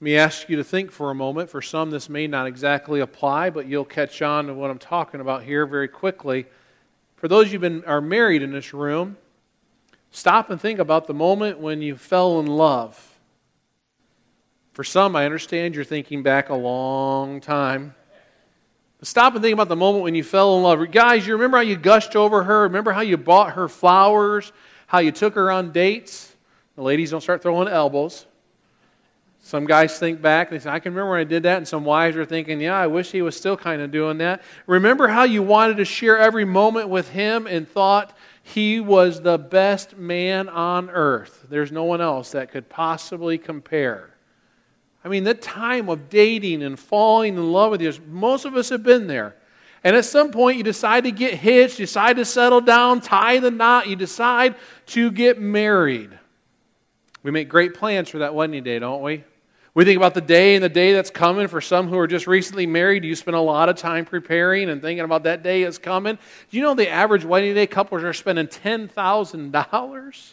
Let me ask you to think for a moment. For some, this may not exactly apply, but you'll catch on to what I'm talking about here very quickly. For those of you who are married in this room, stop and think about the moment when you fell in love. For some, I understand you're thinking back a long time. Stop and think about the moment when you fell in love. Guys, you remember how you gushed over her? Remember how you bought her flowers? How you took her on dates? The ladies don't start throwing elbows. Some guys think back, they say, I can remember when I did that, and some wives are thinking, yeah, I wish he was still kind of doing that. Remember how you wanted to share every moment with him and thought he was the best man on earth? There's no one else that could possibly compare. I mean, the time of dating and falling in love with you, most of us have been there. And at some point, you decide to get hitched, you decide to settle down, tie the knot, you decide to get married. We make great plans for that wedding day, don't we? We think about the day and the day that's coming. For some who are just recently married, you spend a lot of time preparing and thinking about that day is coming. Do you know the average wedding day couples are spending $10,000?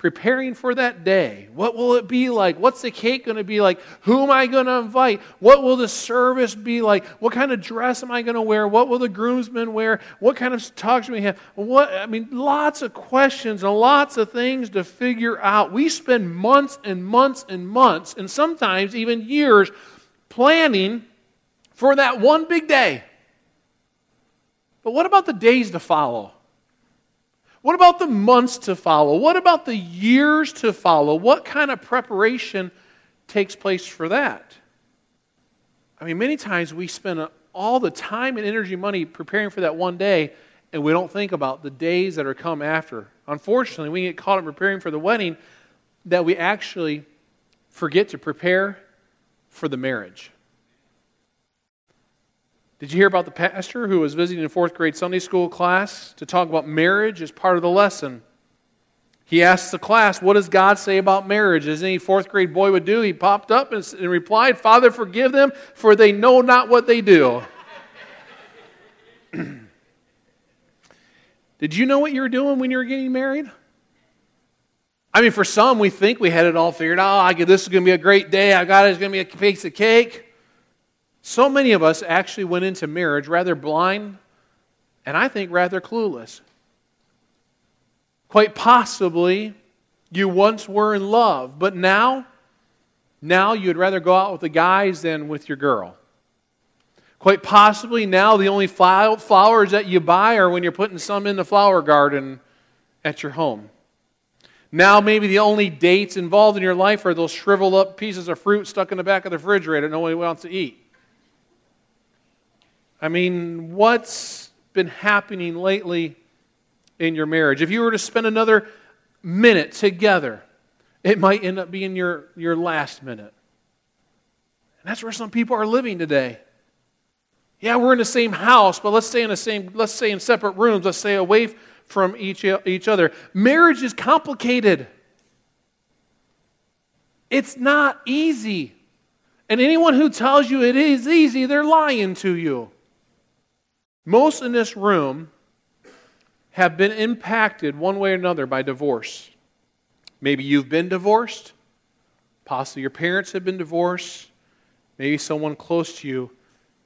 Preparing for that day. What will it be like? What's the cake going to be like? Who am I going to invite? What will the service be like? What kind of dress am I going to wear? What will the groomsmen wear? What kind of talks do we have? What I mean, lots of questions and lots of things to figure out. We spend months and months and months, and sometimes even years, planning for that one big day. But what about the days to follow? What about the months to follow? What about the years to follow? What kind of preparation takes place for that? I mean, many times we spend all the time and energy, money preparing for that one day, and we don't think about the days that are come after. Unfortunately, we get caught up preparing for the wedding that we actually forget to prepare for the marriage. Did you hear about the pastor who was visiting a fourth grade Sunday school class to talk about marriage as part of the lesson? He asked the class, What does God say about marriage? As any fourth grade boy would do, he popped up and, and replied, Father, forgive them, for they know not what they do. Did you know what you were doing when you were getting married? I mean, for some, we think we had it all figured out. Oh, this is going to be a great day. I got it. It's going to be a piece of cake. So many of us actually went into marriage rather blind and I think rather clueless. Quite possibly, you once were in love, but now, now you'd rather go out with the guys than with your girl. Quite possibly, now the only flowers that you buy are when you're putting some in the flower garden at your home. Now, maybe the only dates involved in your life are those shriveled up pieces of fruit stuck in the back of the refrigerator nobody wants to eat. I mean, what's been happening lately in your marriage? If you were to spend another minute together, it might end up being your, your last minute. And that's where some people are living today. Yeah, we're in the same house, but let's stay in the same, let's stay in separate rooms. Let's stay away from each, each other. Marriage is complicated. It's not easy. And anyone who tells you it is easy, they're lying to you. Most in this room have been impacted one way or another by divorce. Maybe you've been divorced, possibly your parents have been divorced, maybe someone close to you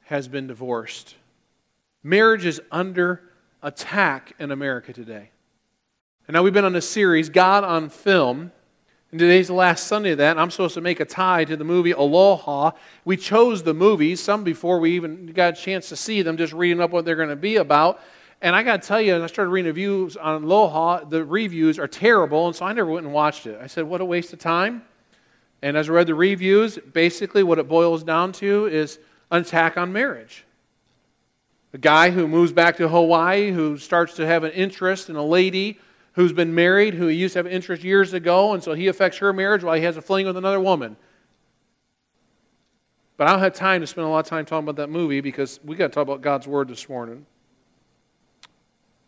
has been divorced. Marriage is under attack in America today. And now we've been on a series, God on Film. And today's the last Sunday of that, I'm supposed to make a tie to the movie Aloha. We chose the movies, some before we even got a chance to see them, just reading up what they're going to be about. And I got to tell you, I started reading reviews on Aloha. The reviews are terrible, and so I never went and watched it. I said, what a waste of time. And as I read the reviews, basically what it boils down to is an attack on marriage. A guy who moves back to Hawaii, who starts to have an interest in a lady who's been married, who he used to have interest years ago, and so he affects her marriage while he has a fling with another woman. But I don't have time to spend a lot of time talking about that movie because we got to talk about God's Word this morning.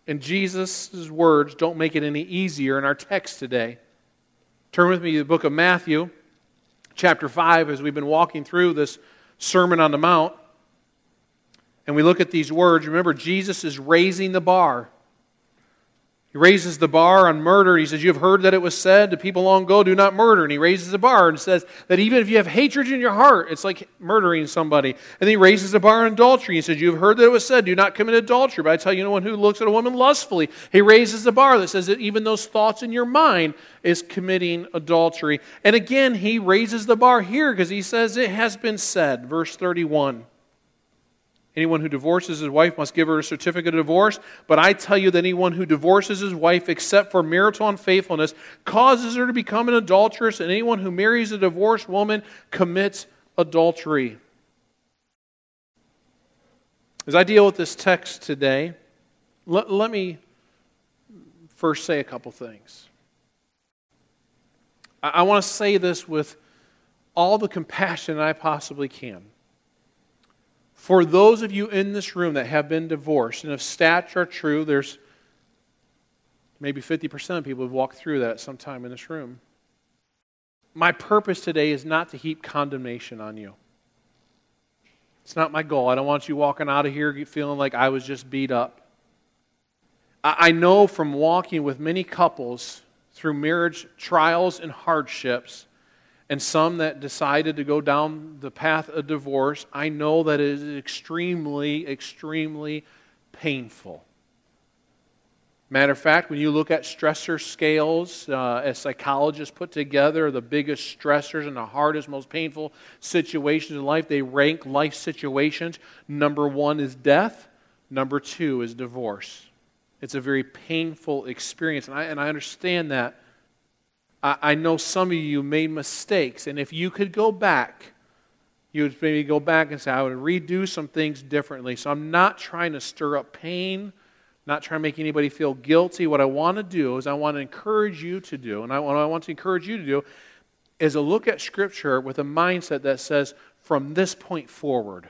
And Jesus' words don't make it any easier in our text today. Turn with me to the book of Matthew, chapter 5, as we've been walking through this Sermon on the Mount. And we look at these words. Remember, Jesus is raising the bar. He raises the bar on murder. He says, You have heard that it was said to people long ago, do not murder. And he raises the bar and says that even if you have hatred in your heart, it's like murdering somebody. And then he raises the bar on adultery. He says, You have heard that it was said, do not commit adultery. But I tell you, no one who looks at a woman lustfully. He raises the bar that says that even those thoughts in your mind is committing adultery. And again, he raises the bar here because he says, It has been said. Verse 31. Anyone who divorces his wife must give her a certificate of divorce. But I tell you that anyone who divorces his wife except for marital unfaithfulness causes her to become an adulteress, and anyone who marries a divorced woman commits adultery. As I deal with this text today, let, let me first say a couple things. I, I want to say this with all the compassion I possibly can. For those of you in this room that have been divorced, and if stats are true, there's maybe 50% of people who've walked through that at some time in this room. My purpose today is not to heap condemnation on you. It's not my goal. I don't want you walking out of here feeling like I was just beat up. I know from walking with many couples through marriage trials and hardships and some that decided to go down the path of divorce, I know that it is extremely, extremely painful. Matter of fact, when you look at stressor scales, uh, as psychologists put together the biggest stressors and the hardest, most painful situations in life, they rank life situations. Number one is death, number two is divorce. It's a very painful experience, and I, and I understand that I, I know some of you made mistakes, and if you could go back, you would maybe go back and say, I would redo some things differently. So I'm not trying to stir up pain, not trying to make anybody feel guilty. What I want to do is I want to encourage you to do, and I, what I want to encourage you to do is a look at Scripture with a mindset that says, from this point forward,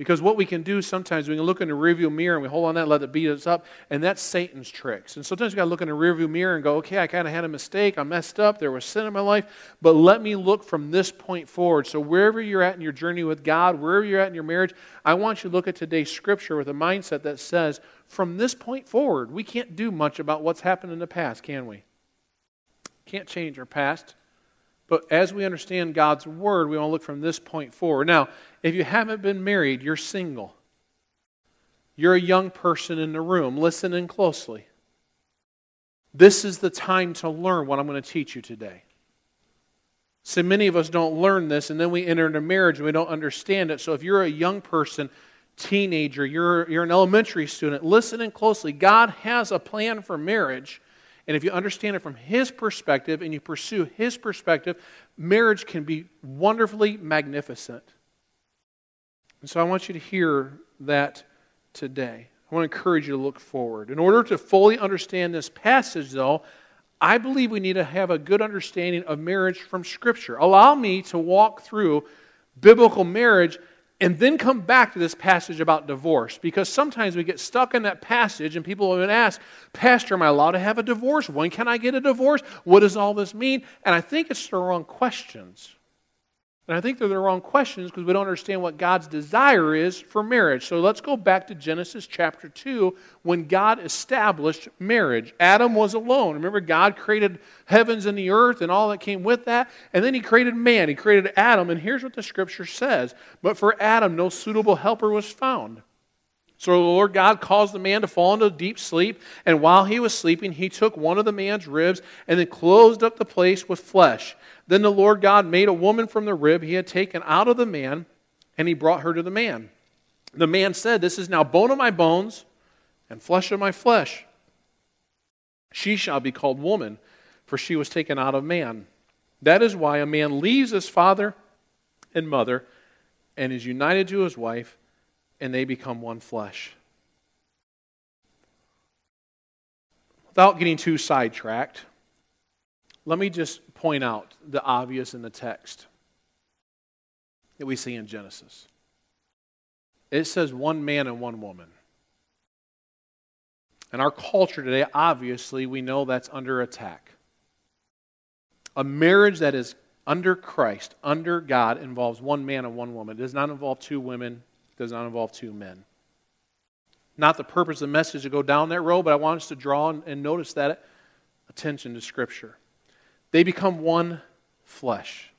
because what we can do sometimes, we can look in the rearview mirror and we hold on that, let it beat us up, and that's Satan's tricks. And sometimes we got to look in the rearview mirror and go, okay, I kind of had a mistake, I messed up, there was sin in my life, but let me look from this point forward. So wherever you're at in your journey with God, wherever you're at in your marriage, I want you to look at today's scripture with a mindset that says, from this point forward, we can't do much about what's happened in the past, can we? Can't change our past. But as we understand God's word, we want to look from this point forward. Now, if you haven't been married, you're single. You're a young person in the room. Listening closely. This is the time to learn what I'm going to teach you today. So many of us don't learn this, and then we enter into marriage and we don't understand it. So if you're a young person, teenager, you're, you're an elementary student, listen in closely. God has a plan for marriage. And if you understand it from His perspective and you pursue His perspective, marriage can be wonderfully magnificent. And so I want you to hear that today. I want to encourage you to look forward. In order to fully understand this passage, though, I believe we need to have a good understanding of marriage from Scripture. Allow me to walk through biblical marriage and then come back to this passage about divorce because sometimes we get stuck in that passage and people will ask, Pastor, am I allowed to have a divorce? When can I get a divorce? What does all this mean? And I think it's the wrong questions. And I think they're the wrong questions because we don't understand what God's desire is for marriage. So let's go back to Genesis chapter 2 when God established marriage. Adam was alone. Remember, God created heavens and the earth and all that came with that. And then he created man. He created Adam. And here's what the scripture says But for Adam, no suitable helper was found. So the Lord God caused the man to fall into a deep sleep, and while he was sleeping, he took one of the man's ribs and then closed up the place with flesh. Then the Lord God made a woman from the rib he had taken out of the man, and he brought her to the man. The man said, This is now bone of my bones and flesh of my flesh. She shall be called woman, for she was taken out of man. That is why a man leaves his father and mother and is united to his wife and they become one flesh. Without getting too sidetracked, let me just point out the obvious in the text that we see in Genesis. It says one man and one woman. In our culture today, obviously, we know that's under attack. A marriage that is under Christ, under God, involves one man and one woman. It does not involve two women, it does not involve two men. not the purpose of the message to go down that road, but I want us to draw and, and notice that attention to Scripture. They become one flesh.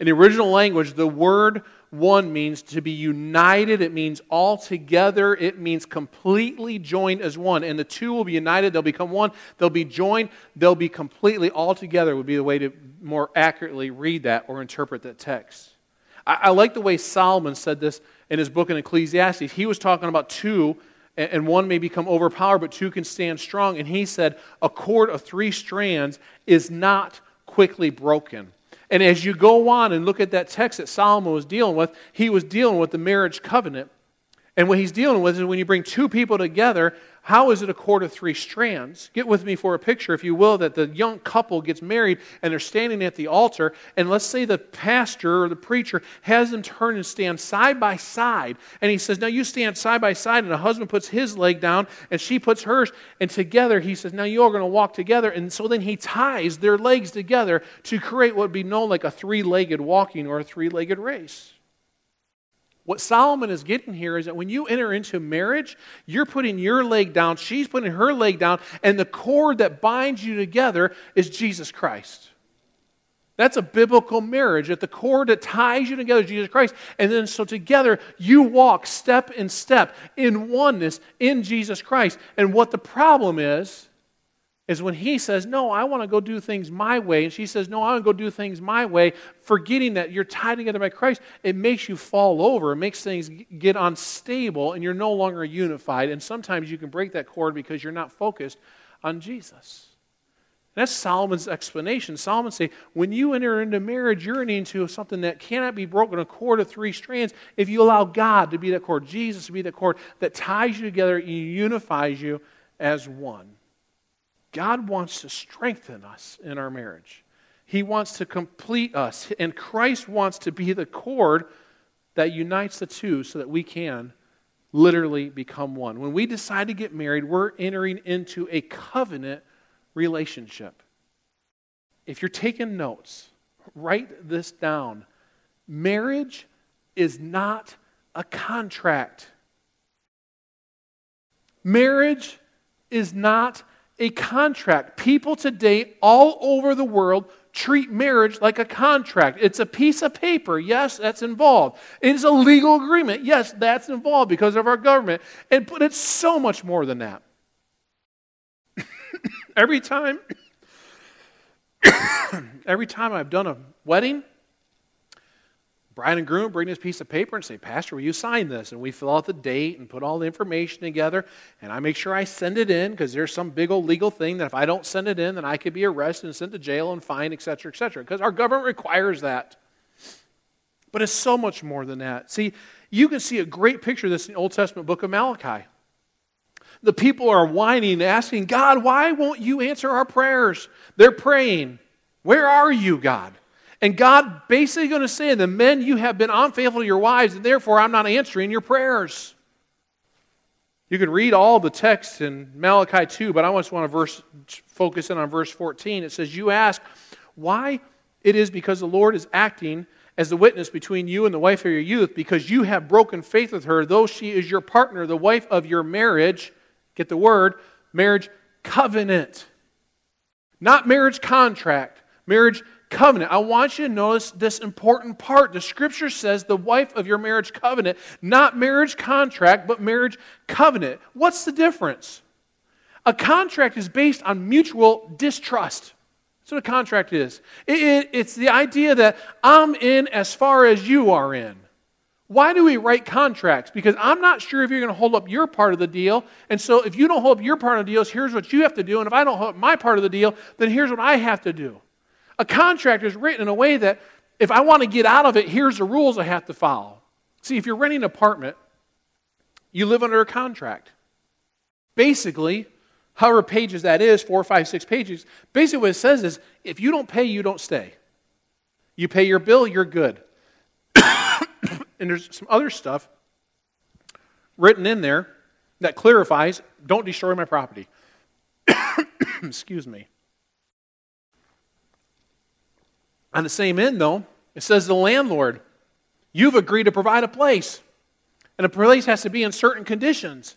In the original language, the word one means to be united, it means all together, it means completely joined as one. And the two will be united, they'll become one, they'll be joined, they'll be completely all together, would be the way to more accurately read that or interpret that text. I, I like the way Solomon said this in his book in Ecclesiastes. He was talking about two and one may become overpowered, but two can stand strong. And he said, a cord of three strands is not quickly broken. And as you go on and look at that text that Solomon was dealing with, he was dealing with the marriage covenant. And what he's dealing with is when you bring two people together, how is it a cord of three strands? Get with me for a picture, if you will, that the young couple gets married and they're standing at the altar, and let's say the pastor or the preacher has them turn and stand side by side. And he says, Now you stand side by side, and the husband puts his leg down and she puts hers, and together he says, Now you are going to walk together. And so then he ties their legs together to create what would be known like a three legged walking or a three legged race. What Solomon is getting here is that when you enter into marriage, you're putting your leg down, she's putting her leg down, and the cord that binds you together is Jesus Christ. That's a biblical marriage. That the cord that ties you together is Jesus Christ. And then so together you walk step in step in oneness in Jesus Christ. And what the problem is, is when he says, No, I want to go do things my way, and she says, No, I want to go do things my way, forgetting that you're tied together by Christ, it makes you fall over. It makes things get unstable, and you're no longer unified. And sometimes you can break that cord because you're not focused on Jesus. That's Solomon's explanation. Solomon say, when you enter into marriage, you're entering into something that cannot be broken, a cord of three strands, if you allow God to be that cord, Jesus to be that cord that ties you together and unifies you as one. God wants to strengthen us in our marriage. He wants to complete us. And Christ wants to be the cord that unites the two so that we can literally become one. When we decide to get married, we're entering into a covenant relationship. If you're taking notes, write this down. Marriage is not a contract. Marriage is not a contract. People today all over the world treat marriage like a contract. It's a piece of paper. Yes, that's involved. It is a legal agreement. Yes, that's involved because of our government. And but it's so much more than that. every time every time I've done a wedding, bride and groom bring this piece of paper and say, Pastor, will you sign this? And we fill out the date and put all the information together. And I make sure I send it in because there's some big old legal thing that if I don't send it in, then I could be arrested and sent to jail and fined, etc., etc. Because our government requires that. But it's so much more than that. See, you can see a great picture of this in the Old Testament book of Malachi. The people are whining, asking, God, why won't you answer our prayers? They're praying, Where are you, God? And God basically going to say, the men, you have been unfaithful to your wives, and therefore I'm not answering your prayers. You can read all the text in Malachi 2, but I just want to verse, focus in on verse 14. It says, You ask why it is because the Lord is acting as the witness between you and the wife of your youth, because you have broken faith with her, though she is your partner, the wife of your marriage. Get the word, marriage covenant. Not marriage contract, marriage covenant. I want you to notice this important part. The scripture says the wife of your marriage covenant, not marriage contract, but marriage covenant. What's the difference? A contract is based on mutual distrust. That's what a contract is. It, it, it's the idea that I'm in as far as you are in. Why do we write contracts? Because I'm not sure if you're going to hold up your part of the deal. And so if you don't hold up your part of the deal, here's what you have to do. And if I don't hold up my part of the deal, then here's what I have to do. A contract is written in a way that if I want to get out of it, here's the rules I have to follow. See, if you're renting an apartment, you live under a contract. Basically, however pages that is, four, five, six pages, basically what it says is if you don't pay, you don't stay. You pay your bill, you're good. and there's some other stuff written in there that clarifies don't destroy my property. Excuse me. On the same end, though, it says the landlord, you've agreed to provide a place. And a place has to be in certain conditions.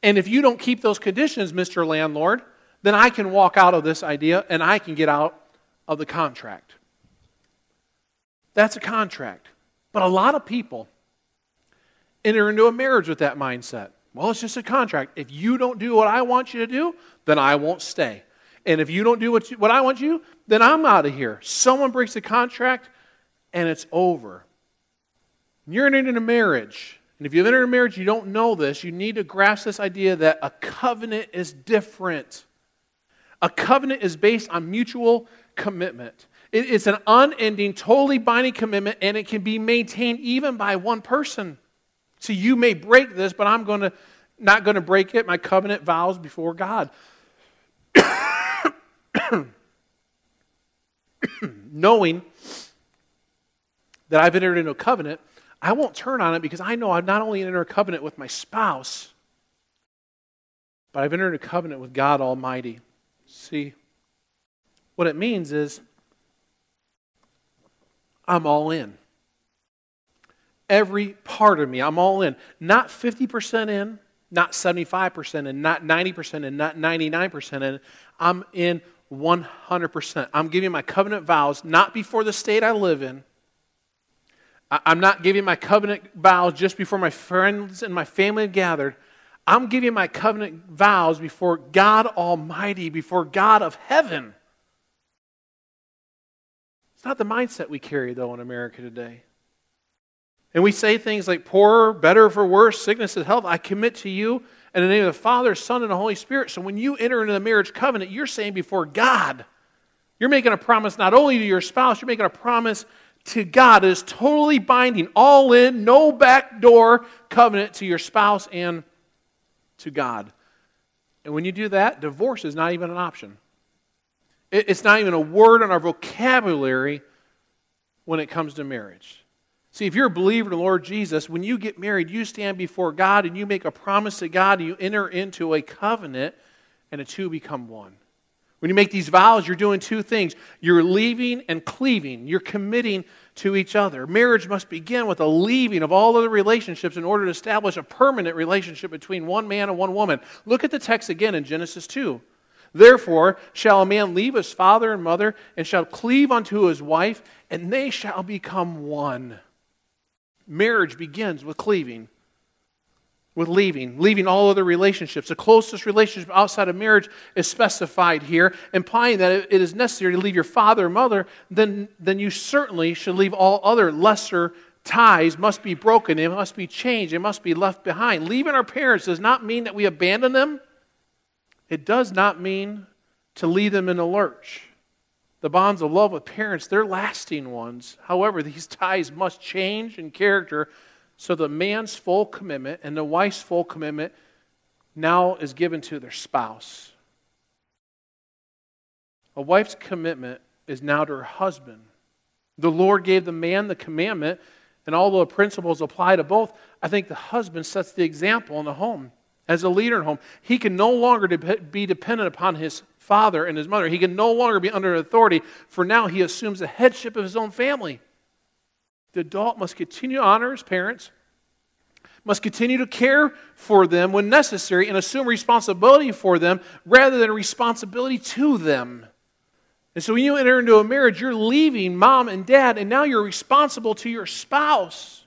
And if you don't keep those conditions, Mr. Landlord, then I can walk out of this idea and I can get out of the contract. That's a contract. But a lot of people enter into a marriage with that mindset. Well, it's just a contract. If you don't do what I want you to do, then I won't stay. And if you don't do what, you, what I want you, then I'm out of here. Someone breaks the contract and it's over. You're in a marriage. And if you've entered a marriage, you don't know this. You need to grasp this idea that a covenant is different. A covenant is based on mutual commitment. It's an unending, totally binding commitment, and it can be maintained even by one person. So you may break this, but I'm going to not going to break it. My covenant vows before God. Knowing that I've entered into a covenant, I won't turn on it because I know I've not only entered a covenant with my spouse, but I've entered a covenant with God Almighty. See, what it means is I'm all in. Every part of me, I'm all in. Not 50% in, not 75% in, not 90% in, not 99% in. I'm in 100%. I'm giving my covenant vows not before the state I live in. I'm not giving my covenant vows just before my friends and my family have gathered. I'm giving my covenant vows before God Almighty, before God of heaven. It's not the mindset we carry, though, in America today. And we say things like poorer, better for worse, sickness and health. I commit to you in the name of the Father, Son, and the Holy Spirit. So when you enter into the marriage covenant, you're saying before God, you're making a promise not only to your spouse, you're making a promise to God. It is totally binding, all in, no backdoor covenant to your spouse and to God. And when you do that, divorce is not even an option. It's not even a word in our vocabulary when it comes to marriage. See, if you're a believer in the Lord Jesus, when you get married, you stand before God and you make a promise to God, and you enter into a covenant, and the two become one. When you make these vows, you're doing two things you're leaving and cleaving, you're committing to each other. Marriage must begin with a leaving of all other relationships in order to establish a permanent relationship between one man and one woman. Look at the text again in Genesis 2. Therefore, shall a man leave his father and mother, and shall cleave unto his wife, and they shall become one. Marriage begins with cleaving, with leaving, leaving all other relationships. The closest relationship outside of marriage is specified here, implying that it is necessary to leave your father or mother, then, then you certainly should leave all other lesser ties must be broken, they must be changed, they must be left behind. Leaving our parents does not mean that we abandon them. It does not mean to leave them in a lurch. The bonds of love with parents, they're lasting ones. However, these ties must change in character so the man's full commitment and the wife's full commitment now is given to their spouse. A wife's commitment is now to her husband. The Lord gave the man the commandment, and although the principles apply to both, I think the husband sets the example in the home. As a leader in home, he can no longer be dependent upon his father and his mother. He can no longer be under authority, for now he assumes the headship of his own family. The adult must continue to honor his parents, must continue to care for them when necessary, and assume responsibility for them rather than responsibility to them. And so when you enter into a marriage, you're leaving mom and dad, and now you're responsible to your spouse.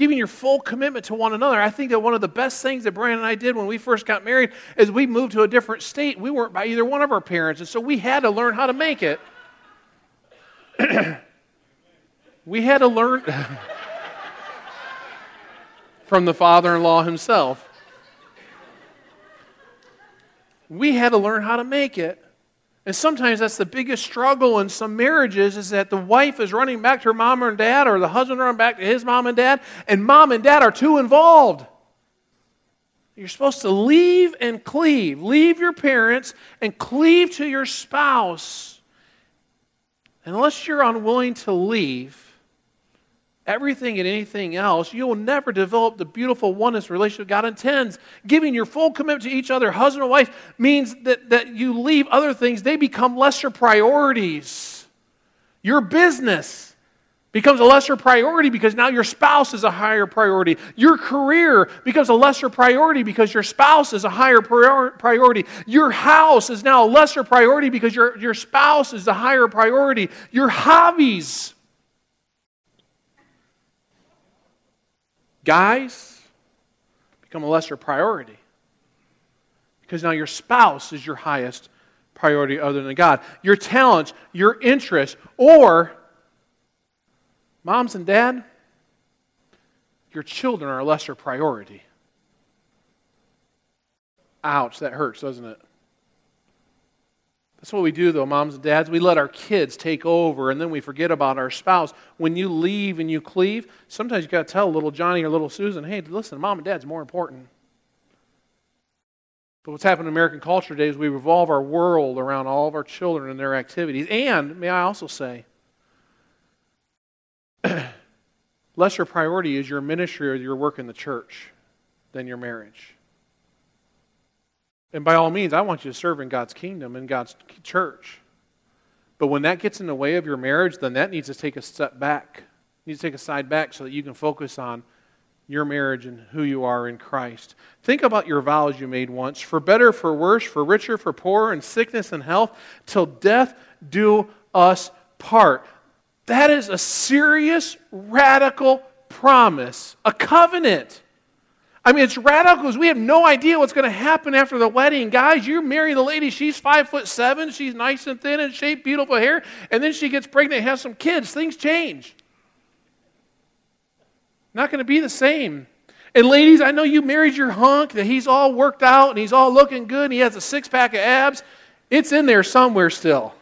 Giving your full commitment to one another. I think that one of the best things that Brian and I did when we first got married is we moved to a different state. We weren't by either one of our parents, and so we had to learn how to make it. we had to learn from the father in law himself. We had to learn how to make it. And sometimes that's the biggest struggle in some marriages is that the wife is running back to her mom and dad, or the husband running back to his mom and dad, and mom and dad are too involved. You're supposed to leave and cleave. Leave your parents and cleave to your spouse. Unless you're unwilling to leave, everything and anything else, you will never develop the beautiful oneness relationship God intends. Giving your full commitment to each other, husband and wife, means that, that you leave other things, they become lesser priorities. Your business, becomes a lesser priority because now your spouse is a higher priority. Your career becomes a lesser priority because your spouse is a higher prior- priority. Your house is now a lesser priority because your, your spouse is a higher priority. Your hobbies. Guys become a lesser priority because now your spouse is your highest priority other than God. Your talents, your interests, or Moms and dad, your children are a lesser priority. Ouch, that hurts, doesn't it? That's what we do, though, moms and dads. We let our kids take over, and then we forget about our spouse. When you leave and you cleave, sometimes you got to tell little Johnny or little Susan, hey, listen, mom and dad's more important. But what's happened in American culture today is we revolve our world around all of our children and their activities. And, may I also say, lesser priority is your ministry or your work in the church than your marriage. And by all means, I want you to serve in God's kingdom and God's church. But when that gets in the way of your marriage, then that needs to take a step back. You need to take a side back so that you can focus on your marriage and who you are in Christ. Think about your vows you made once for better, for worse, for richer, for poorer, in sickness and health, till death do us part. That is a serious, radical promise, a covenant. I mean, it's radical because we have no idea what's going to happen after the wedding. Guys, you marry the lady, she's five foot seven, she's nice and thin and shaped, beautiful hair, and then she gets pregnant and has some kids. Things change. Not going to be the same. And ladies, I know you married your hunk, that he's all worked out and he's all looking good and he has a six pack of abs. It's in there somewhere still.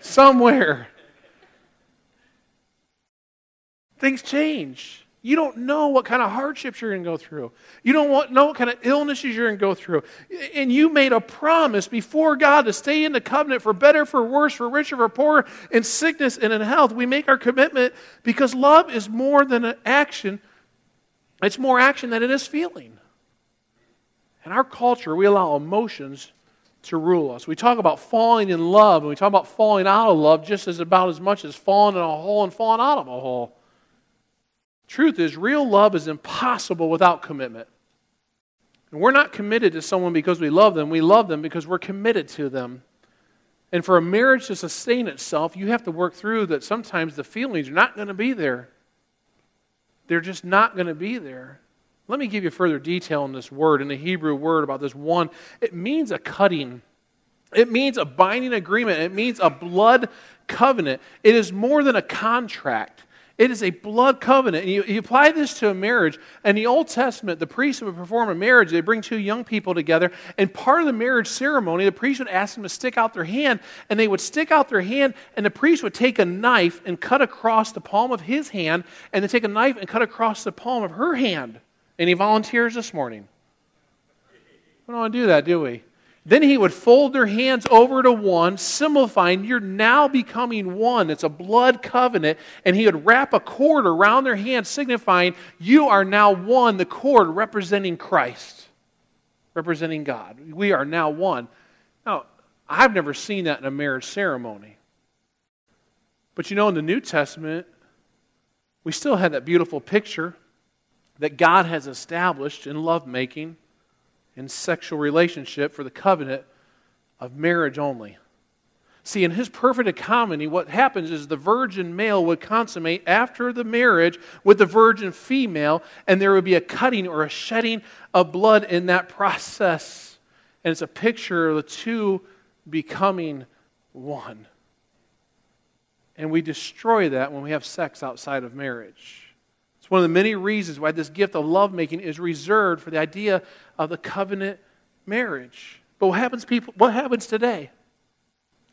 somewhere. Things change. You don't know what kind of hardships you're going to go through. You don't know what kind of illnesses you're going to go through. And you made a promise before God to stay in the covenant for better, for worse, for richer, for poorer, in sickness and in health. We make our commitment because love is more than an action, it's more action than it is feeling. In our culture, we allow emotions to rule us. We talk about falling in love, and we talk about falling out of love just as about as much as falling in a hole and falling out of a hole. Truth is, real love is impossible without commitment. And we're not committed to someone because we love them. We love them because we're committed to them. And for a marriage to sustain itself, you have to work through that sometimes the feelings are not going to be there. They're just not going to be there. Let me give you further detail on this word, in the Hebrew word about this one. It means a cutting, it means a binding agreement, it means a blood covenant. It is more than a contract. It is a blood covenant. And you, you, apply this to a marriage. In the Old Testament, the priest would perform a marriage. They bring two young people together. And part of the marriage ceremony, the priest would ask them to stick out their hand. And they would stick out their hand, and the priest would take a knife and cut across the palm of his hand, and then take a knife and cut across the palm of her hand. Any volunteers this morning? We don't want to do that, do we? Then he would fold their hands over to one, simplifying, you're now becoming one. It's a blood covenant. And he would wrap a cord around their hands, signifying, you are now one, the cord representing Christ, representing God. We are now one. Now, I've never seen that in a marriage ceremony. But you know, in the New Testament, we still have that beautiful picture that God has established in lovemaking in sexual relationship for the covenant of marriage only. See, in his perfect economy, what happens is the virgin male would consummate after the marriage with the virgin female, and there would be a cutting or a shedding of blood in that process. And it's a picture of the two becoming one. And we destroy that when we have sex outside of marriage one of the many reasons why this gift of lovemaking is reserved for the idea of the covenant marriage. But what happens, people, what happens today?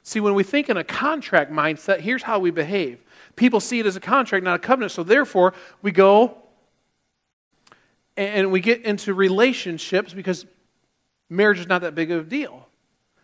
See, when we think in a contract mindset, here's how we behave. People see it as a contract, not a covenant. So therefore, we go and we get into relationships because marriage is not that big of a deal.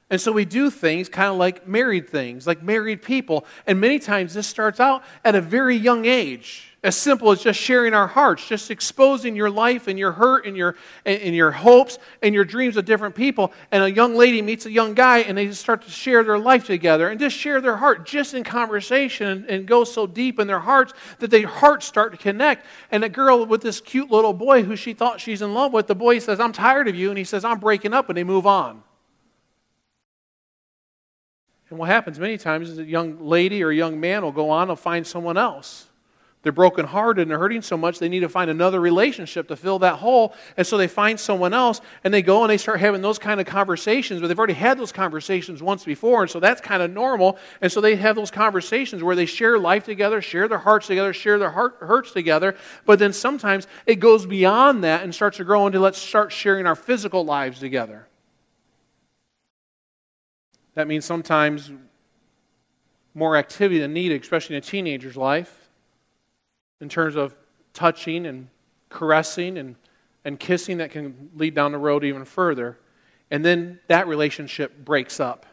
And so we do things kind of like married things, like married people. And many times this starts out at a very young age. As simple as just sharing our hearts, just exposing your life and your hurt and your, and your hopes and your dreams of different people. And a young lady meets a young guy and they just start to share their life together and just share their heart just in conversation and go so deep in their hearts that their hearts start to connect. And a girl with this cute little boy who she thought she's in love with, the boy says, I'm tired of you. And he says, I'm breaking up. And they move on. And what happens many times is a young lady or a young man will go on and find someone else they're brokenhearted and they're hurting so much, they need to find another relationship to fill that hole. And so they find someone else and they go and they start having those kind of conversations, but they've already had those conversations once before. And so that's kind of normal. And so they have those conversations where they share life together, share their hearts together, share their heart, hurts together. But then sometimes it goes beyond that and starts to grow into let's start sharing our physical lives together. That means sometimes more activity than needed, especially in a teenager's life in terms of touching and caressing and, and kissing that can lead down the road even further. And then that relationship breaks up.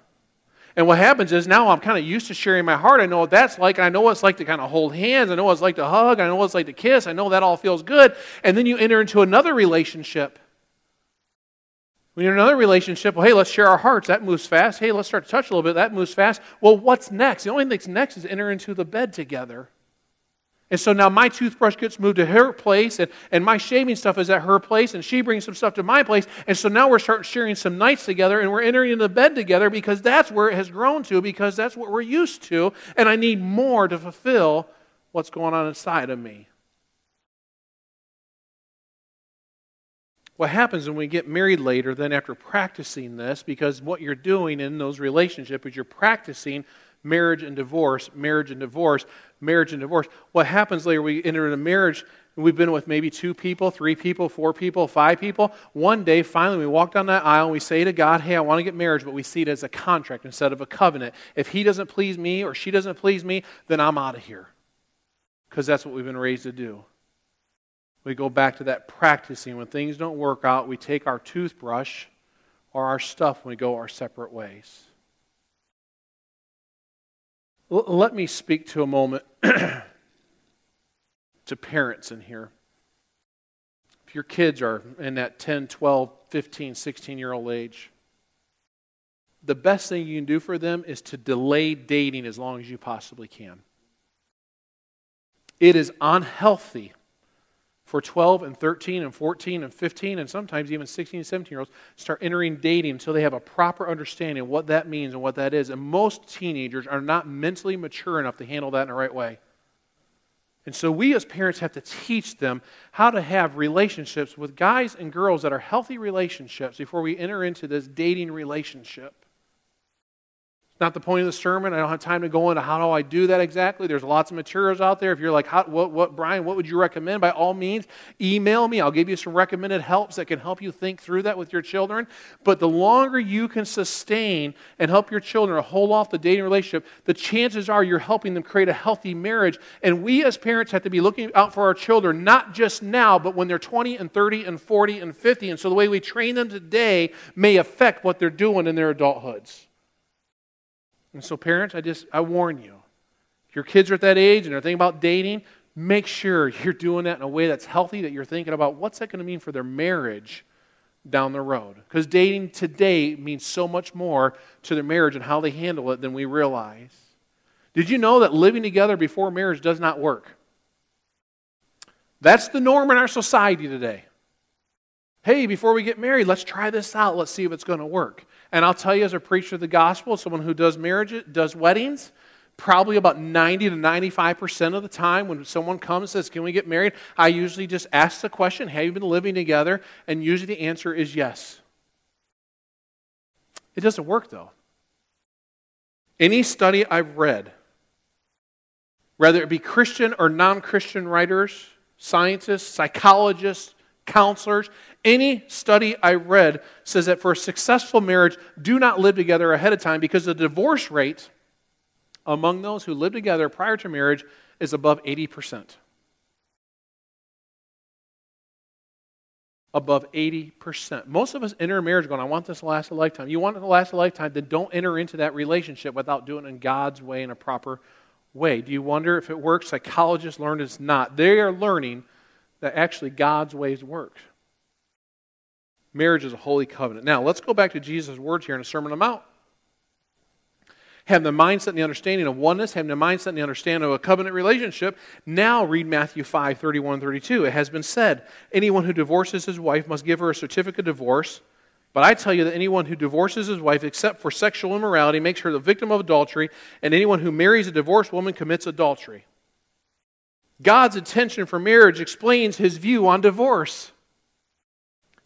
And what happens is now I'm kind of used to sharing my heart. I know what that's like. I know what it's like to kind of hold hands. I know what it's like to hug. I know what it's like to kiss. I know that all feels good. And then you enter into another relationship. When you're in another relationship, well, hey, let's share our hearts. That moves fast. Hey, let's start to touch a little bit. That moves fast. Well, what's next? The only thing that's next is enter into the bed together. And so now my toothbrush gets moved to her place, and, and my shaving stuff is at her place, and she brings some stuff to my place. And so now we're starting sharing some nights together, and we're entering into bed together because that's where it has grown to, because that's what we're used to, and I need more to fulfill what's going on inside of me. What happens when we get married later, then after practicing this, because what you're doing in those relationships is you're practicing marriage and divorce, marriage and divorce, marriage and divorce. What happens later, we enter into marriage, and we've been with maybe two people, three people, four people, five people. One day, finally, we walk down that aisle and we say to God, Hey, I want to get married, but we see it as a contract instead of a covenant. If he doesn't please me or she doesn't please me, then I'm out of here. Because that's what we've been raised to do. We go back to that practicing. When things don't work out, we take our toothbrush or our stuff and we go our separate ways. Let me speak to a moment to parents in here. If your kids are in that 10, 12, 15, 16 year old age, the best thing you can do for them is to delay dating as long as you possibly can. It is unhealthy for 12 and 13 and 14 and 15 and sometimes even 16 and 17 year olds start entering dating until they have a proper understanding of what that means and what that is. And most teenagers are not mentally mature enough to handle that in the right way. And so we as parents have to teach them how to have relationships with guys and girls that are healthy relationships before we enter into this dating relationship not the point of the sermon. I don't have time to go into how do I do that exactly. There's lots of materials out there. If you're like, what, what, Brian, what would you recommend? By all means, email me. I'll give you some recommended helps that can help you think through that with your children. But the longer you can sustain and help your children hold off the dating relationship, the chances are you're helping them create a healthy marriage. And we as parents have to be looking out for our children, not just now, but when they're 20 and 30 and 40 and 50. And so the way we train them today may affect what they're doing in their adulthoods. And so, parents, I just I warn you. If your kids are at that age and they're thinking about dating, make sure you're doing that in a way that's healthy, that you're thinking about what's that going to mean for their marriage down the road. Because dating today means so much more to their marriage and how they handle it than we realize. Did you know that living together before marriage does not work? That's the norm in our society today. Hey, before we get married, let's try this out. Let's see if it's going to work. And I'll tell you, as a preacher of the gospel, someone who does marriage, does weddings, probably about 90 to 95% of the time when someone comes and says, Can we get married? I usually just ask the question, Have you been living together? And usually the answer is yes. It doesn't work, though. Any study I've read, whether it be Christian or non Christian writers, scientists, psychologists, counselors, any study I read says that for a successful marriage, do not live together ahead of time because the divorce rate among those who live together prior to marriage is above 80%. Above 80%. Most of us enter a marriage going, I want this to last a lifetime. You want it to last a lifetime, then don't enter into that relationship without doing it in God's way in a proper way. Do you wonder if it works? Psychologists learn it's not. They are learning that actually God's ways work. Marriage is a holy covenant. Now, let's go back to Jesus' words here in the Sermon on the Mount. Having the mindset and the understanding of oneness, having the mindset and the understanding of a covenant relationship. Now read Matthew 5, 31 32. It has been said, anyone who divorces his wife must give her a certificate of divorce. But I tell you that anyone who divorces his wife except for sexual immorality makes her the victim of adultery, and anyone who marries a divorced woman commits adultery. God's intention for marriage explains his view on divorce.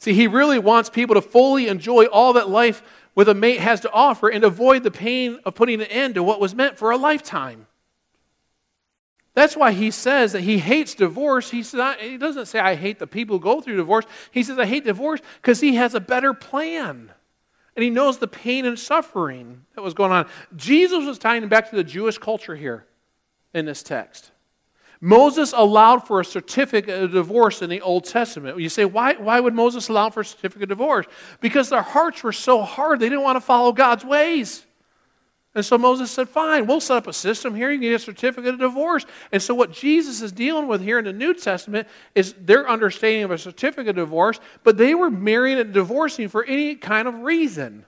See, he really wants people to fully enjoy all that life with a mate has to offer and avoid the pain of putting an end to what was meant for a lifetime. That's why he says that he hates divorce. He, says, he doesn't say, I hate the people who go through divorce. He says, I hate divorce because he has a better plan. And he knows the pain and suffering that was going on. Jesus was tying back to the Jewish culture here in this text. Moses allowed for a certificate of divorce in the Old Testament. You say, why, why would Moses allow for a certificate of divorce? Because their hearts were so hard, they didn't want to follow God's ways. And so Moses said, Fine, we'll set up a system here. You can get a certificate of divorce. And so, what Jesus is dealing with here in the New Testament is their understanding of a certificate of divorce, but they were marrying and divorcing for any kind of reason.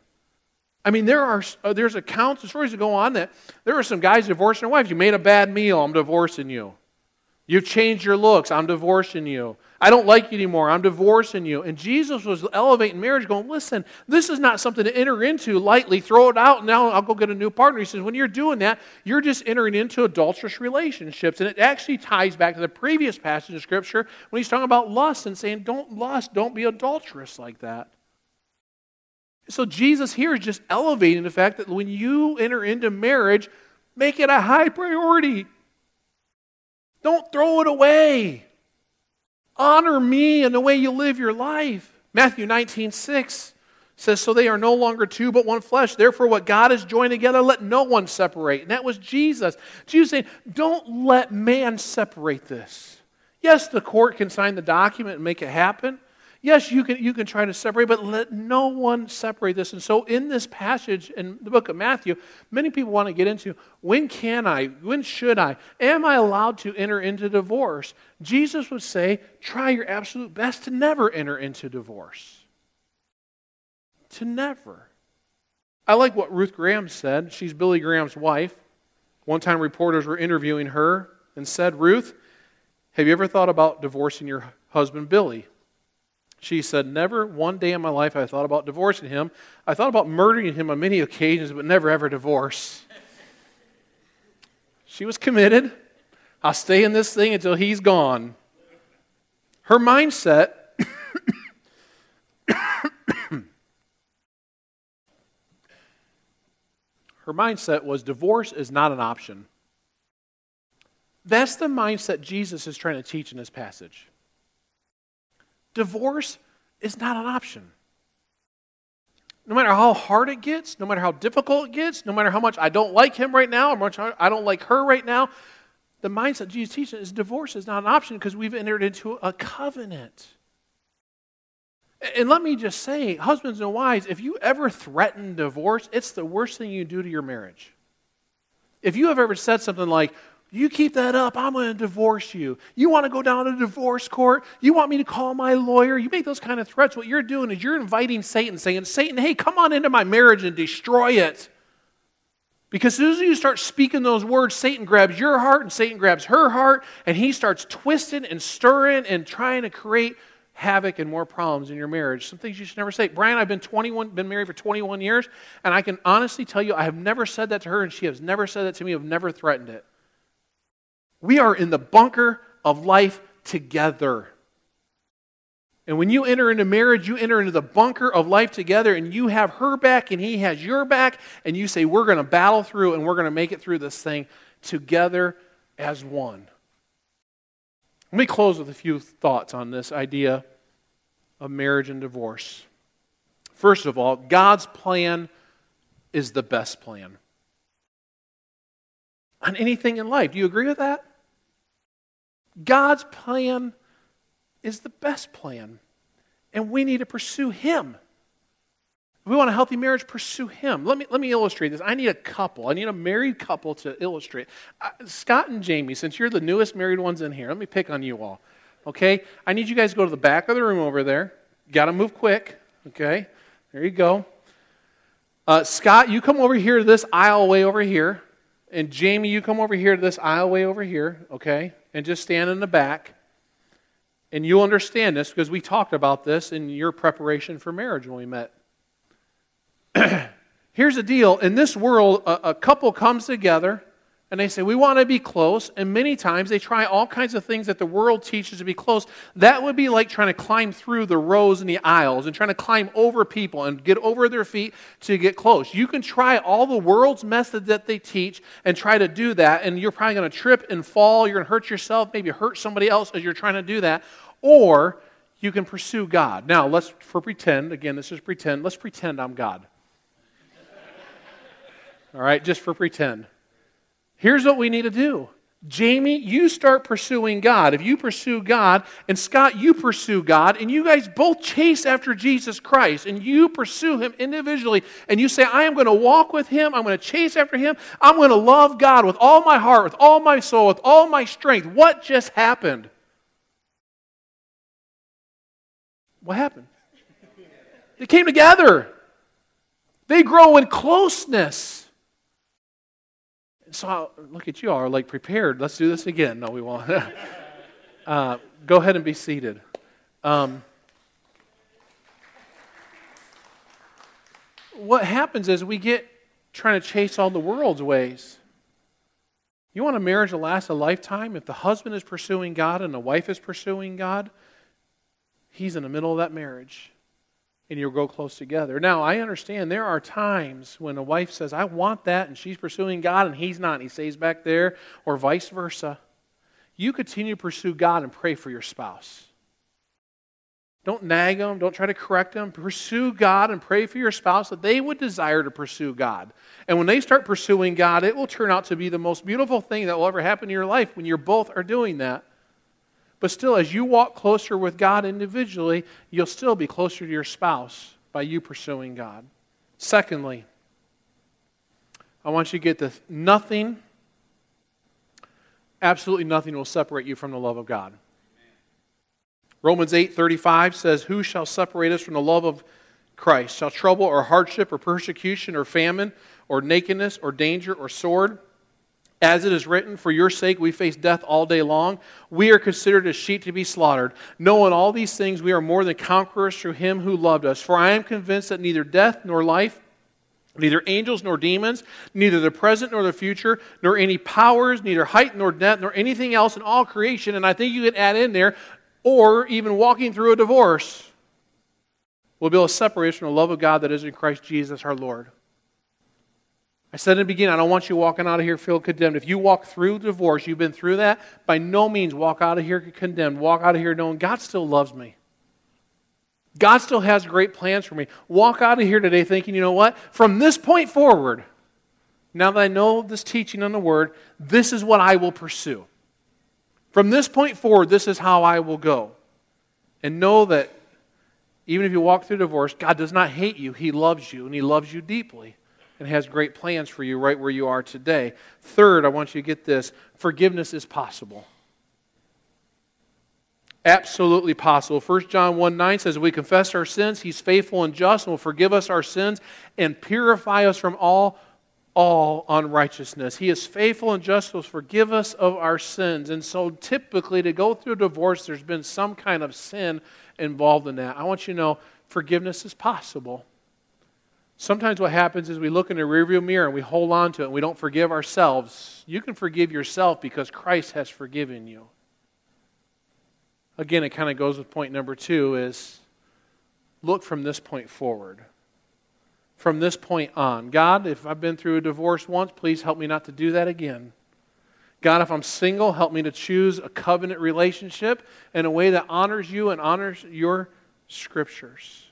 I mean, there are uh, there's accounts and stories that go on that there are some guys divorcing their wives. You made a bad meal, I'm divorcing you. You've changed your looks. I'm divorcing you. I don't like you anymore. I'm divorcing you. And Jesus was elevating marriage, going, listen, this is not something to enter into lightly, throw it out, and now I'll go get a new partner. He says, when you're doing that, you're just entering into adulterous relationships. And it actually ties back to the previous passage of Scripture when he's talking about lust and saying, don't lust, don't be adulterous like that. So Jesus here is just elevating the fact that when you enter into marriage, make it a high priority. Don't throw it away. Honor me in the way you live your life. Matthew 19, 6 says, So they are no longer two, but one flesh. Therefore, what God has joined together, let no one separate. And that was Jesus. Jesus saying, Don't let man separate this. Yes, the court can sign the document and make it happen. Yes, you can, you can try to separate, but let no one separate this. And so, in this passage in the book of Matthew, many people want to get into when can I? When should I? Am I allowed to enter into divorce? Jesus would say, try your absolute best to never enter into divorce. To never. I like what Ruth Graham said. She's Billy Graham's wife. One time, reporters were interviewing her and said, Ruth, have you ever thought about divorcing your husband, Billy? She said, Never one day in my life I thought about divorcing him. I thought about murdering him on many occasions, but never ever divorce. she was committed. I'll stay in this thing until he's gone. Her mindset her mindset was divorce is not an option. That's the mindset Jesus is trying to teach in this passage divorce is not an option. No matter how hard it gets, no matter how difficult it gets, no matter how much I don't like him right now, or much I don't like her right now, the mindset Jesus teaches is divorce is not an option because we've entered into a covenant. And let me just say, husbands and wives, if you ever threaten divorce, it's the worst thing you do to your marriage. If you have ever said something like, you keep that up, I'm going to divorce you. You want to go down to divorce court? You want me to call my lawyer? You make those kind of threats. What you're doing is you're inviting Satan, saying, Satan, hey, come on into my marriage and destroy it. Because as soon as you start speaking those words, Satan grabs your heart and Satan grabs her heart, and he starts twisting and stirring and trying to create havoc and more problems in your marriage. Some things you should never say. Brian, I've been 21, been married for 21 years, and I can honestly tell you I have never said that to her, and she has never said that to me. I've never threatened it. We are in the bunker of life together. And when you enter into marriage, you enter into the bunker of life together, and you have her back, and he has your back, and you say, We're going to battle through, and we're going to make it through this thing together as one. Let me close with a few thoughts on this idea of marriage and divorce. First of all, God's plan is the best plan on anything in life. Do you agree with that? God's plan is the best plan, and we need to pursue Him. If we want a healthy marriage, pursue Him. Let me, let me illustrate this. I need a couple. I need a married couple to illustrate. Uh, Scott and Jamie, since you're the newest married ones in here, let me pick on you all. Okay? I need you guys to go to the back of the room over there. Got to move quick. Okay? There you go. Uh, Scott, you come over here to this aisle way over here. And Jamie, you come over here to this aisle way over here. Okay? And just stand in the back. And you'll understand this because we talked about this in your preparation for marriage when we met. Here's the deal in this world, a, a couple comes together and they say, We want to be close. And many times they try all kinds of things that the world teaches to be close. That would be like trying to climb through the rows and the aisles and trying to climb over people and get over their feet to get close. You can try all the world's methods that they teach and try to do that, and you're probably going to trip and fall. You're going to hurt yourself, maybe hurt somebody else as you're trying to do that. Or you can pursue God. Now, let's, for pretend, again, this is pretend, let's pretend I'm God. All right, just for pretend. Here's what we need to do. Jamie, you start pursuing God. If you pursue God, and Scott, you pursue God, and you guys both chase after Jesus Christ, and you pursue Him individually, and you say, I am going to walk with Him, I'm going to chase after Him, I'm going to love God with all my heart, with all my soul, with all my strength. What just happened? What happened? They came together. They grow in closeness. So I'll, look at you all are like prepared. Let's do this again. No, we won't. uh, go ahead and be seated. Um, what happens is we get trying to chase all the world's ways. You want a marriage to last a lifetime? If the husband is pursuing God and the wife is pursuing God, he's in the middle of that marriage and you'll grow close together. Now, I understand there are times when a wife says, I want that, and she's pursuing God and he's not, and he stays back there, or vice versa. You continue to pursue God and pray for your spouse. Don't nag them, don't try to correct them. Pursue God and pray for your spouse that they would desire to pursue God. And when they start pursuing God, it will turn out to be the most beautiful thing that will ever happen in your life when you both are doing that. But still, as you walk closer with God individually, you'll still be closer to your spouse by you pursuing God. Secondly, I want you to get this nothing, absolutely nothing will separate you from the love of God. Romans 8:35 says, "Who shall separate us from the love of Christ? Shall trouble or hardship or persecution or famine or nakedness or danger or sword?" As it is written, For your sake we face death all day long. We are considered as sheep to be slaughtered. Knowing all these things, we are more than conquerors through him who loved us. For I am convinced that neither death nor life, neither angels nor demons, neither the present nor the future, nor any powers, neither height nor depth, nor anything else in all creation, and I think you could add in there, or even walking through a divorce, will be able to separate us from the love of God that is in Christ Jesus our Lord. I said in the beginning, I don't want you walking out of here feel condemned. If you walk through divorce, you've been through that, by no means walk out of here condemned. Walk out of here knowing God still loves me. God still has great plans for me. Walk out of here today thinking, you know what? From this point forward, now that I know this teaching on the Word, this is what I will pursue. From this point forward, this is how I will go. And know that even if you walk through divorce, God does not hate you. He loves you, and He loves you deeply and has great plans for you right where you are today. Third, I want you to get this forgiveness is possible. Absolutely possible. 1 John 1 9 says, We confess our sins, He's faithful and just and will forgive us our sins and purify us from all all unrighteousness. He is faithful and just will forgive us of our sins. And so typically to go through a divorce, there's been some kind of sin involved in that. I want you to know forgiveness is possible. Sometimes what happens is we look in the rearview mirror and we hold on to it and we don't forgive ourselves. You can forgive yourself because Christ has forgiven you. Again, it kind of goes with point number two is look from this point forward. From this point on. God, if I've been through a divorce once, please help me not to do that again. God, if I'm single, help me to choose a covenant relationship in a way that honors you and honors your scriptures.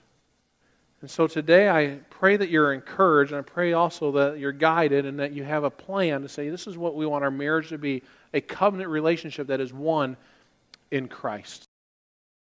And so today I pray that you're encouraged, and I pray also that you're guided and that you have a plan to say, this is what we want our marriage to be a covenant relationship that is one in Christ.